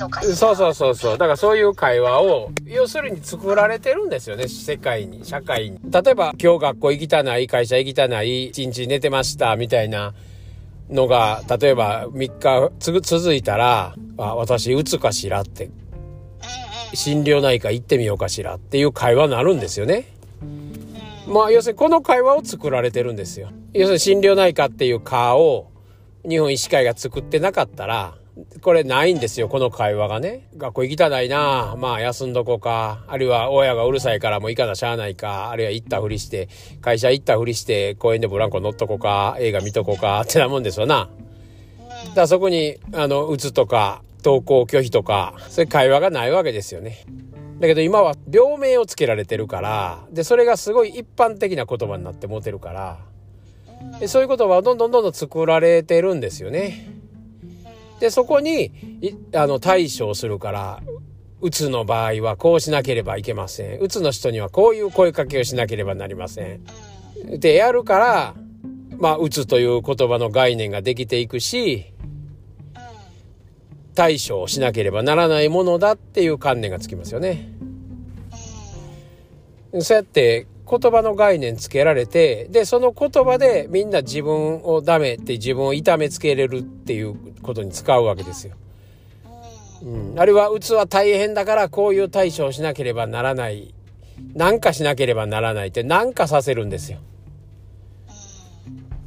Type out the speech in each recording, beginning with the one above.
のかしら。そうそうそうそう。だからそういう会話を、要するに作られてるんですよね、世界に、社会に。例えば、今日学校行きたない、会社行きたない、一日寝てました、みたいなのが、例えば3日つ続いたら、あ、私打つかしらって、心療内科行ってみようかしらっていう会話になるんですよね。まあ、要するにこの会話を作られてるんですよ。要するに心療内科っていう科を日本医師会が作ってなかったら、これないんですよ、この会話がね。学校行きたないなまあ休んどこうか。あるいは親がうるさいからもう行かなしゃあないか。あるいは行ったふりして、会社行ったふりして公園でブランコ乗っとこうか。映画見とこうか。ってなもんですよな。だからそこに、あの、うつとか、登校拒否とか、そういう会話がないわけですよね。だけど今は病名をつけられてるから、で、それがすごい一般的な言葉になって持てるから、でそういう言葉はどんどんどんどん作られてるんですよね。で、そこに、いあの、対処をするから、うつの場合はこうしなければいけません。うつの人にはこういう声かけをしなければなりません。で、やるから、まあ、うつという言葉の概念ができていくし、対処をしなければならないものだっていう観念がつきますよね。そうやって言葉の概念つけられて、で、その言葉でみんな自分をダメって自分を痛めつけれるっていうことに使うわけですよ。うん、あるいは、うつは大変だからこういう対処をしなければならない。なんかしなければならないってなんかさせるんですよ。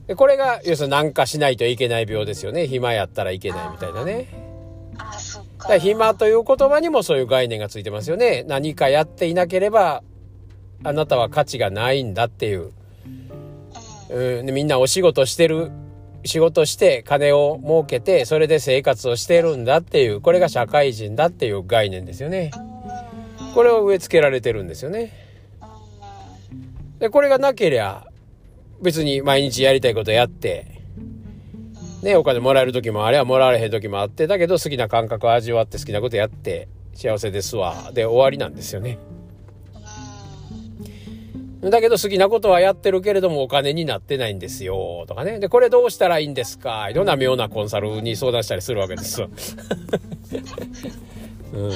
でこれが、要するになんかしないといけない病ですよね。暇やったらいけないみたいなね。だから暇という言葉にもそういう概念がついてますよね。何かやっていなければ、あなたは価値がないんだっていう。うん、でみんなお仕事してる、仕事して金を儲けて、それで生活をしてるんだっていう、これが社会人だっていう概念ですよね。これを植え付けられてるんですよね。で、これがなけりゃ、別に毎日やりたいことやって、ね、お金もらえる時もあればもらわれへん時もあって、だけど好きな感覚を味わって好きなことやって、幸せですわ。で、終わりなんですよね。だけど好きなことはやってるけれどもお金になってないんですよ。とかね。で、これどうしたらいいんですか？いろんな妙なコンサルに相談したりするわけですよ。うん、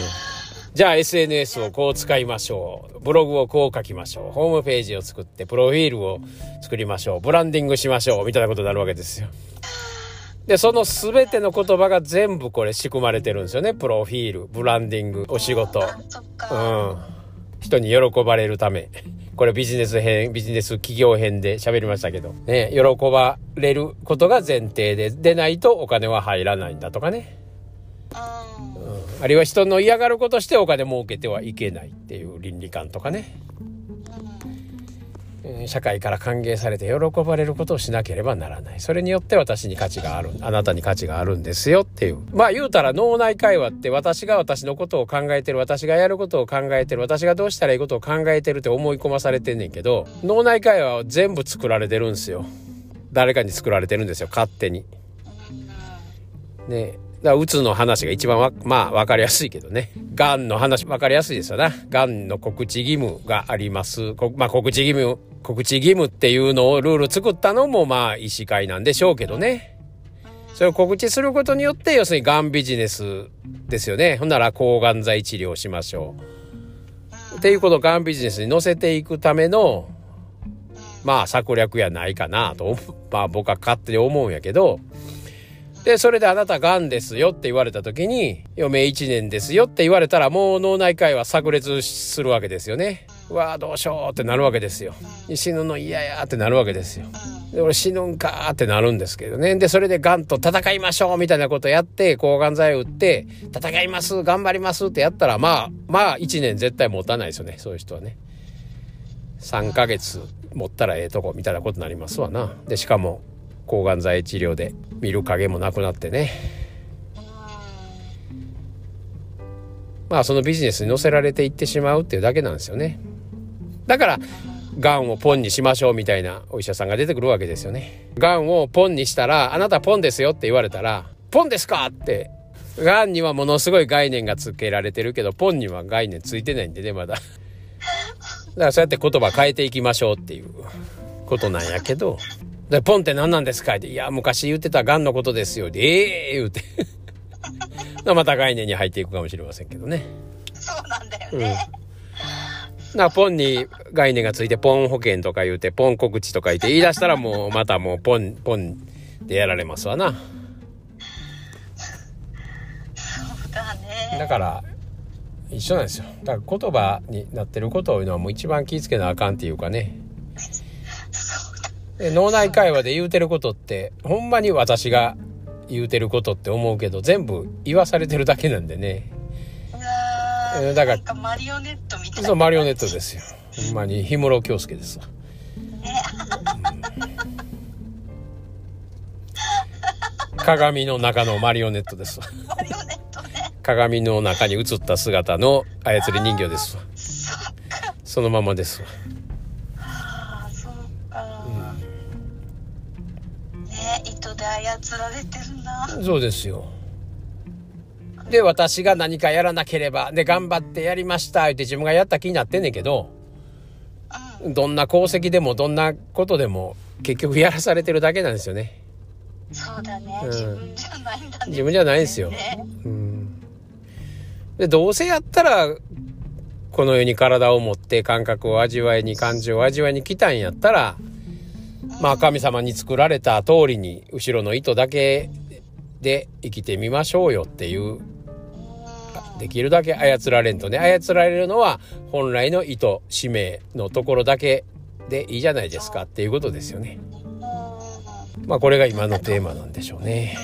じゃあ SNS をこう使いましょう。ブログをこう書きましょう。ホームページを作って、プロフィールを作りましょう。ブランディングしましょう。みたいなことになるわけですよ。で、その全ての言葉が全部これ仕組まれてるんですよね。プロフィール、ブランディング、お仕事。うか。ん。人に喜ばれるため。これビジネス編、ビジネス企業編で喋りましたけど。ね、喜ばれることが前提で、でないとお金は入らないんだとかね。うん。あるいは人の嫌がることしてお金儲けてはいけないっていう倫理観とかね。社会から歓迎されて喜ばれることをしなければならない。それによって私に価値がある。あなたに価値があるんですよっていう。まあ言うたら脳内会話って私が私のことを考えてる、私がやることを考えてる、私がどうしたらいいことを考えてるって思い込まされてんねんけど、脳内会話は全部作られてるんですよ。誰かに作られてるんですよ、勝手に。ねだから、うつの話が一番わ、まあ、わかりやすいけどね。がんの話、わかりやすいですよな。がんの告知義務があります。こまあ、告知義務、告知義務っていうのをルール作ったのも、まあ、医師会なんでしょうけどね。それを告知することによって、要するにがんビジネスですよね。ほんなら、抗がん剤治療しましょう。っていうことをがんビジネスに乗せていくための、まあ、策略やないかなと、まあ、僕は勝手に思うんやけど、で、それであなたがんですよって言われた時に、余命1年ですよって言われたら、もう脳内会話炸裂するわけですよね。わあどうしようってなるわけですよ。死ぬの嫌やってなるわけですよ。で、俺死ぬんかってなるんですけどね。で、それでがんと戦いましょうみたいなことやって、抗がん剤打って、戦います頑張りますってやったら、まあ、まあ1年絶対持たないですよね。そういう人はね。3ヶ月持ったらええとこみたいなことになりますわな。で、しかも、抗がん剤治療で見る影もなくなってねまあそのビジネスに乗せられていってしまうっていうだけなんですよねだからがんをポンにしましょうみたいなお医者さんが出てくるわけですよねがんをポンにしたらあなたポンですよって言われたらポンですかってがんにはものすごい概念がつけられてるけどポンには概念ついてないんでねまだだからそうやって言葉変えていきましょうっていうことなんやけどで、ポンって何なんですかって、いや、昔言ってた癌のことですよ。でええー、言うて。また概念に入っていくかもしれませんけどね。そうなんだよね。な、ポンに概念がついて、ポン保険とか言うて、ポン告知とか言って言い出したらもう、またもう、ポン、ポンでやられますわな。そうだね。だから、一緒なんですよ。だから言葉になってることを言うのはもう一番気ぃつけなあかんっていうかね。で脳内会話で言うてることって、ほんまに私が言うてることって思うけど、全部言わされてるだけなんでね。えーだからマリオネットみたいな。そう、マリオネットですよ。ほんまに、氷室京介ですわ。うん鏡の中のマリオネットですわ。マリオネットね。鏡の中に映った姿の操り人形ですわ。そのままですわ。ああ、そうか。ね糸で操られてるな。そうですよ。で、私が何かやらなければ、で、頑張ってやりました、って自分がやった気になってんねんけど、うどんな功績でもどんなことでも結局やらされてるだけなんですよね。ん。そうだね。うん自分じゃないんだね。自分じゃないんですよ。ねうん。で、どうせやったら、この世に体を持って感覚を味わいに感情を味わいに来たんやったら、まあ神様に作られた通りに後ろの糸だけで生きてみましょうよっていううんできるだけ操られんとね。操られるのは本来の意図使命のところだけでいいじゃないですかっていうことですよね。まあこれが今のテーマなんでしょうね。